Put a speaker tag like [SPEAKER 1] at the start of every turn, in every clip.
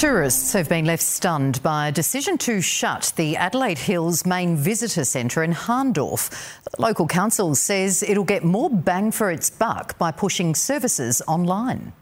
[SPEAKER 1] Tourists have been left stunned by a decision to shut the Adelaide Hills main visitor centre in Hahndorf. The local council says it'll get more bang for its buck by pushing services online.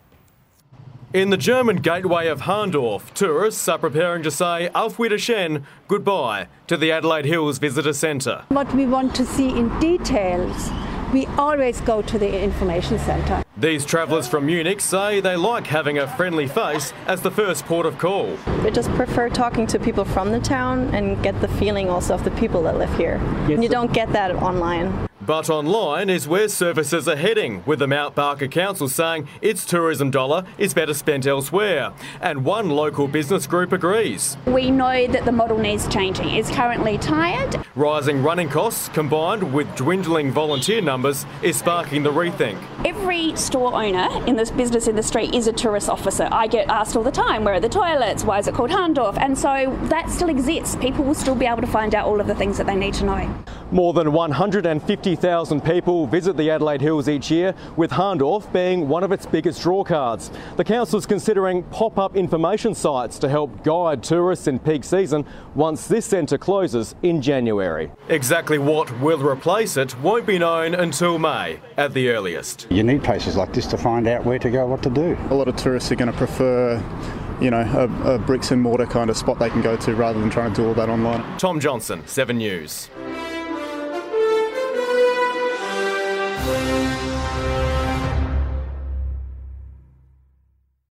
[SPEAKER 2] In the German gateway of Hahndorf, tourists are preparing to say Auf Wiedersehen, goodbye, to the Adelaide Hills Visitor Centre.
[SPEAKER 3] What we want to see in details, we always go to the information centre.
[SPEAKER 2] These travellers from Munich say they like having a friendly face as the first port of call.
[SPEAKER 4] We just prefer talking to people from the town and get the feeling also of the people that live here. Yes. You don't get that online.
[SPEAKER 2] But online is where services are heading, with the Mount Barker Council saying its tourism dollar is better spent elsewhere. And one local business group agrees.
[SPEAKER 5] We know that the model needs changing. It's currently tired.
[SPEAKER 2] Rising running costs combined with dwindling volunteer numbers is sparking the rethink.
[SPEAKER 5] Every store owner in this business industry is a tourist officer. I get asked all the time, where are the toilets? Why is it called Hahndorf? And so that still exists. People will still be able to find out all of the things that they need to know.
[SPEAKER 2] More than 150,000 people visit the Adelaide Hills each year, with Hahndorf being one of its biggest drawcards. The council is considering pop-up information sites to help guide tourists in peak season once this centre closes in January. Exactly what will replace it won't be known until May at the earliest.
[SPEAKER 6] You need places like this to find out where to go, what to do.
[SPEAKER 7] A lot of tourists are going to prefer you know, a, a bricks and mortar kind of spot they can go to rather than trying to do all that online.
[SPEAKER 2] Tom Johnson, 7 News.